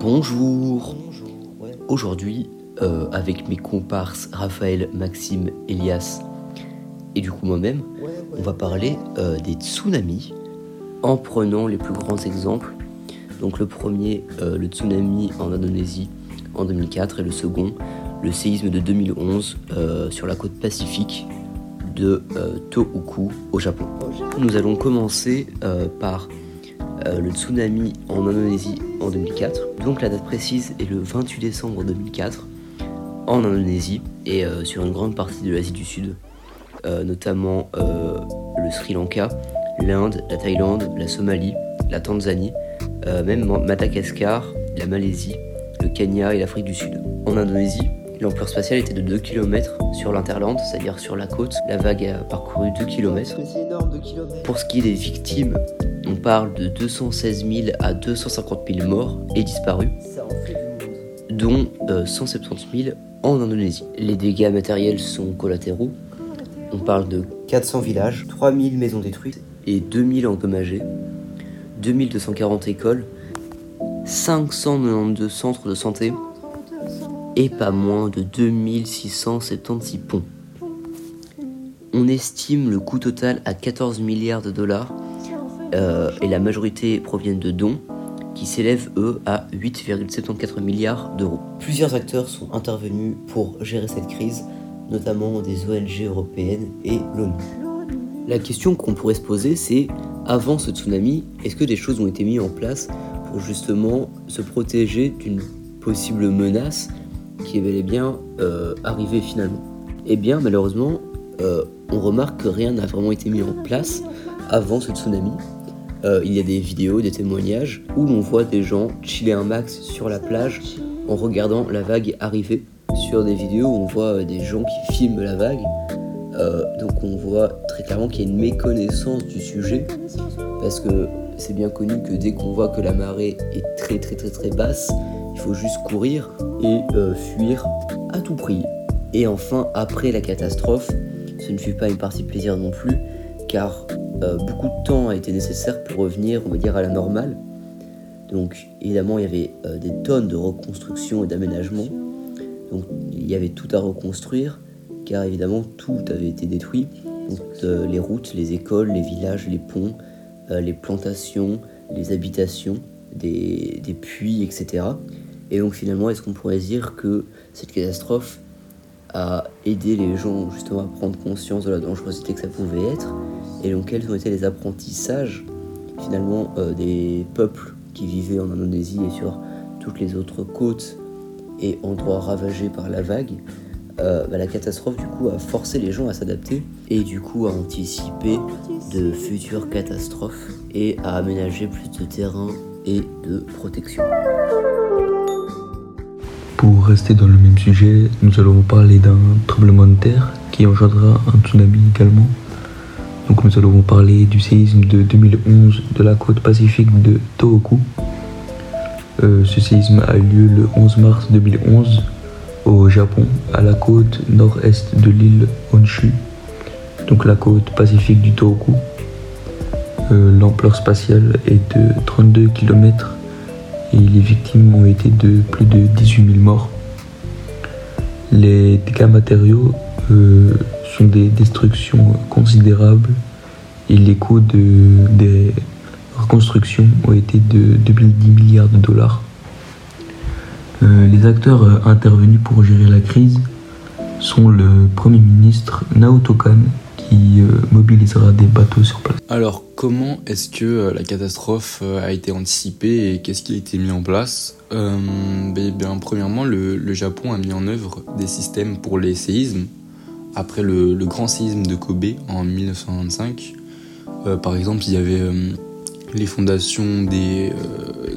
Bonjour. Aujourd'hui, euh, avec mes comparses Raphaël, Maxime, Elias et du coup moi-même, on va parler euh, des tsunamis en prenant les plus grands exemples. Donc le premier, euh, le tsunami en Indonésie en 2004 et le second, le séisme de 2011 euh, sur la côte pacifique de euh, Tohoku au Japon. Nous allons commencer euh, par euh, le tsunami en Indonésie en 2004. Donc la date précise est le 28 décembre 2004 en Indonésie et sur une grande partie de l'Asie du Sud, notamment le Sri Lanka, l'Inde, la Thaïlande, la Somalie, la Tanzanie, même Madagascar, la Malaisie, le Kenya et l'Afrique du Sud. En Indonésie, l'ampleur spatiale était de 2 km sur l'interland, c'est-à-dire sur la côte. La vague a parcouru 2 km. C'est énorme, 2 km. Pour ce qui est des victimes, on parle de 216 000 à 250 000 morts et disparus, Ça en fait du dont monde. euh, 170 000 en Indonésie. Les dégâts matériels sont collatéraux. On parle de 400 villages, 3000 maisons détruites et 2000 endommagés, 2240 écoles, 592 centres de santé et pas moins de 2676 ponts. On estime le coût total à 14 milliards de dollars euh, et la majorité proviennent de dons qui s'élèvent eux à 8,74 milliards d'euros. Plusieurs acteurs sont intervenus pour gérer cette crise, notamment des ONG européennes et l'ONU. La question qu'on pourrait se poser, c'est avant ce tsunami, est-ce que des choses ont été mises en place pour justement se protéger d'une possible menace qui est bel et bien euh, arrivée finalement Eh bien, malheureusement, euh, on remarque que rien n'a vraiment été mis en place avant ce tsunami. Euh, il y a des vidéos, des témoignages où l'on voit des gens chiller un max sur la plage en regardant la vague arriver. Sur des vidéos, on voit euh, des gens qui filment la vague. Donc on voit très clairement qu'il y a une méconnaissance du sujet parce que c'est bien connu que dès qu'on voit que la marée est très très très très basse, il faut juste courir et euh, fuir à tout prix. Et enfin, après la catastrophe, ce ne fut pas une partie plaisir non plus, car euh, beaucoup de temps a été nécessaire pour revenir, on va à la normale. Donc évidemment, il y avait euh, des tonnes de reconstruction et d'aménagement. Donc il y avait tout à reconstruire, car évidemment tout avait été détruit. Donc les routes, les écoles, les villages, les ponts, les plantations, les habitations, des puits, etc. Et donc finalement, est-ce qu'on pourrait dire que cette catastrophe a aidé les gens justement à prendre conscience de la dangerosité que ça pouvait être Et donc quels ont été les apprentissages finalement euh, des peuples qui vivaient en Indonésie et sur toutes les autres côtes et endroits ravagés par la vague euh, bah, la catastrophe du coup a forcé les gens à s'adapter et du coup à anticiper de futures catastrophes et à aménager plus de terrain et de protection. Pour rester dans le même sujet, nous allons vous parler d'un tremblement de terre qui engendrera un tsunami également. Donc nous allons vous parler du séisme de 2011 de la côte pacifique de Tohoku. Euh, ce séisme a eu lieu le 11 mars 2011 au Japon, à la côte nord-est de l'île Honshu, donc la côte pacifique du Tohoku. Euh, L'ampleur spatiale est de 32 km et les victimes ont été de plus de 18 000 morts. Les dégâts matériaux euh, sont des destructions considérables et les coûts de, des reconstructions ont été de 2010 milliards de dollars. Euh, les acteurs euh, intervenus pour gérer la crise sont le Premier ministre Naoto Kan qui euh, mobilisera des bateaux sur place. Alors, comment est-ce que euh, la catastrophe euh, a été anticipée et qu'est-ce qui a été mis en place? Ben, bien, Premièrement, le, Japon a mis en œuvre des systèmes pour les séismes. Après le, grand séisme de Kobe en 1925, euh, par exemple, il y avait les fondations des,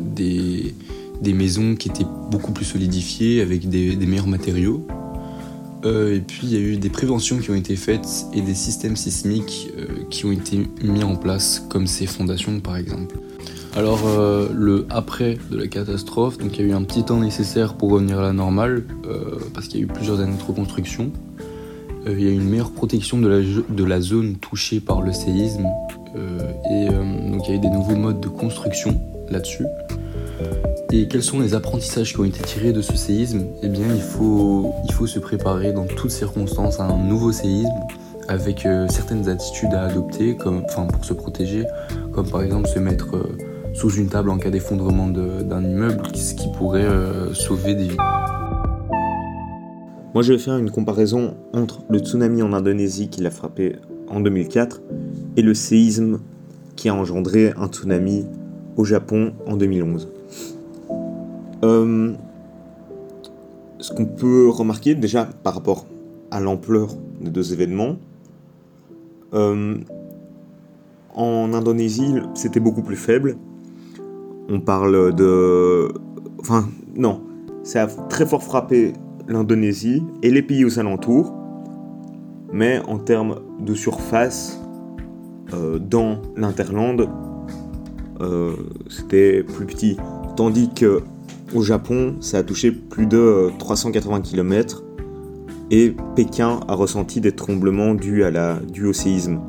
des, maisons qui étaient beaucoup plus solidifiées avec des meilleurs matériaux. Euh, et puis il y a eu des préventions qui ont été faites et des systèmes sismiques euh, qui ont été mis en place, comme ces fondations par exemple. Alors euh, le après de la catastrophe, donc il y a eu un petit temps nécessaire pour revenir à la normale, parce qu'il y a eu plusieurs années de reconstruction. il y a une meilleure protection de la, zone touchée par le séisme et donc il y a eu des nouveaux modes de construction là-dessus. Et quels sont les apprentissages qui ont été tirés de ce séisme? Eh bien, il faut, il faut se préparer dans toutes circonstances à un nouveau séisme avec certaines attitudes à adopter pour se protéger, comme par exemple se mettre sous une table en cas d'effondrement d'un immeuble, ce qui pourrait sauver des vies. Moi, je vais faire une comparaison entre le tsunami en Indonésie qui l'a frappé en 2004 et le séisme qui a engendré un tsunami au Japon en 2011. Euh, ce qu'on peut remarquer déjà par rapport à l'ampleur des deux événements, euh, en Indonésie, c'était beaucoup plus faible. On parle de... Enfin, non, ça a très fort frappé l'Indonésie et les pays aux alentours, mais en termes de surface, euh, dans l'interland, c'était plus petit. Tandis que au Japon, ça a touché plus de 380 km et Pékin a ressenti des tremblements dus, à la, au séisme.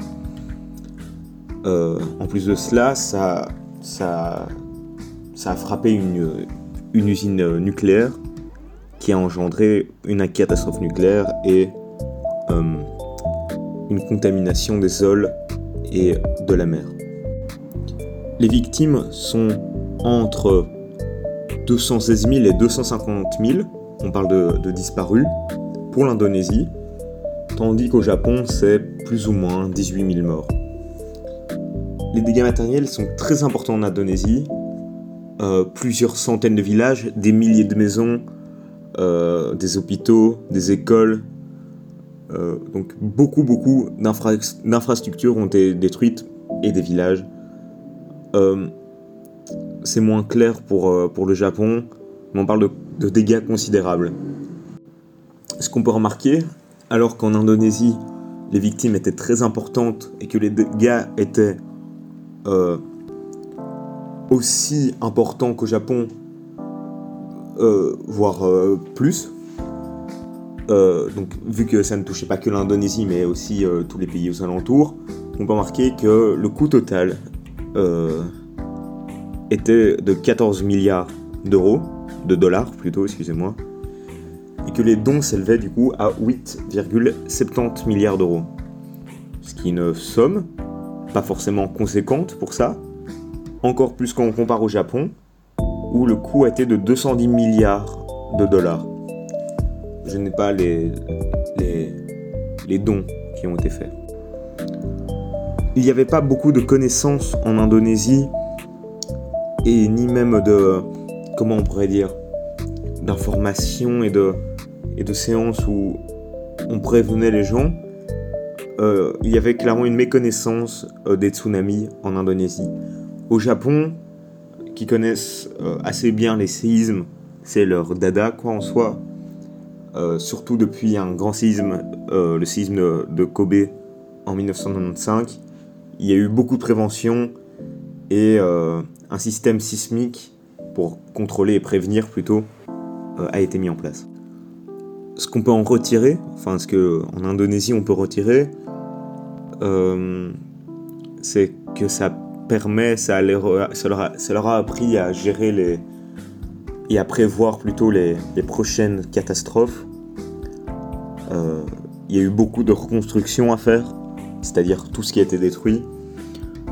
Euh, en plus de cela, ça, ça, ça a frappé une, une usine nucléaire qui a engendré une catastrophe nucléaire et euh, une contamination des sols et de la mer. Les victimes sont entre 216 000 et 250 000, on parle de, disparus, pour l'Indonésie, tandis qu'au Japon c'est plus ou moins 18 000 morts. Les dégâts matériels sont très importants en Indonésie, euh, plusieurs centaines de villages, des milliers de maisons, euh, des hôpitaux, des écoles. Euh, donc beaucoup, beaucoup d'infrastructures ont été détruites et des villages. C'est moins clair pour, pour le Japon, mais on parle de, dégâts considérables. Ce qu'on peut remarquer, alors qu'en Indonésie, les victimes étaient très importantes et que les dégâts étaient aussi importants qu'au Japon, euh, voire euh, plus. Euh, donc, vu que ça ne touchait pas que l'Indonésie, mais aussi tous les pays aux alentours, on peut remarquer que le coût total était de 14 milliards d'euros, de dollars plutôt, excusez-moi, et que les dons s'élevaient du coup à 8,70 milliards d'euros. Ce qui est une somme pas forcément conséquente pour ça, encore plus quand on compare au Japon, où le coût était de 210 milliards de dollars. Je n'ai pas les, les, dons qui ont été faits. Il n'y avait pas beaucoup de connaissances en Indonésie et ni même de, comment on pourrait dire, d'informations et de, et de séances où on prévenait les gens. Euh, il y avait clairement une méconnaissance euh, des tsunamis en Indonésie. Au Japon, qui connaissent euh, assez bien les séismes, c'est leur dada quoi en soi. Surtout depuis un grand séisme, le séisme de, Kobe en 1995. Il y a eu beaucoup de prévention et un système sismique pour contrôler et prévenir plutôt a été mis en place. Ce qu'on peut en retirer, enfin ce qu'en Indonésie on peut retirer, c'est que ça permet, ça, leur, a, appris à gérer les, et à prévoir plutôt les, prochaines catastrophes. Euh, il y a eu beaucoup de reconstruction à faire, c'est-à-dire tout ce qui a été détruit.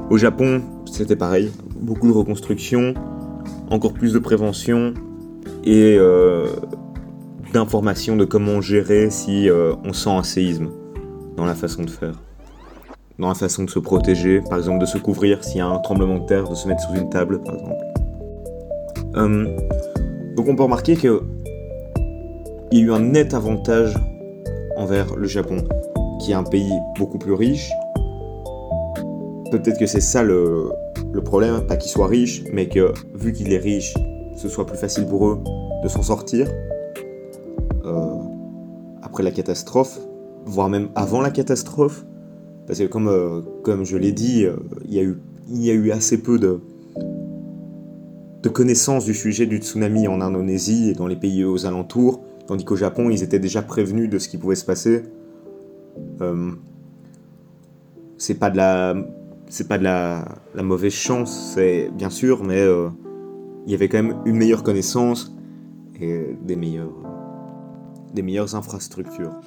Au Japon, c'était pareil, beaucoup de reconstruction, encore plus de prévention et euh, d'informations de comment gérer si euh, on sent un séisme dans la façon de faire dans la façon de se protéger, par exemple de se couvrir s'il y a un tremblement de terre, de se mettre sous une table, par exemple. Hum, donc on peut remarquer que il y a eu un net avantage envers le Japon, qui est un pays beaucoup plus riche. Peut-être que c'est ça le, problème, pas qu'il soit riche, mais que vu qu'il est riche, ce soit plus facile pour eux de s'en sortir euh, après la catastrophe, voire même avant la catastrophe. Parce que comme, euh, je l'ai dit, euh, il, y a eu, assez peu de, de connaissances du sujet du tsunami en Indonésie et dans les pays aux alentours, tandis qu'au Japon, ils étaient déjà prévenus de ce qui pouvait se passer. C'est pas de la, c'est pas de la, mauvaise chance, c'est bien sûr, mais euh, il y avait quand même une meilleure connaissance et des meilleures, des meilleures infrastructures.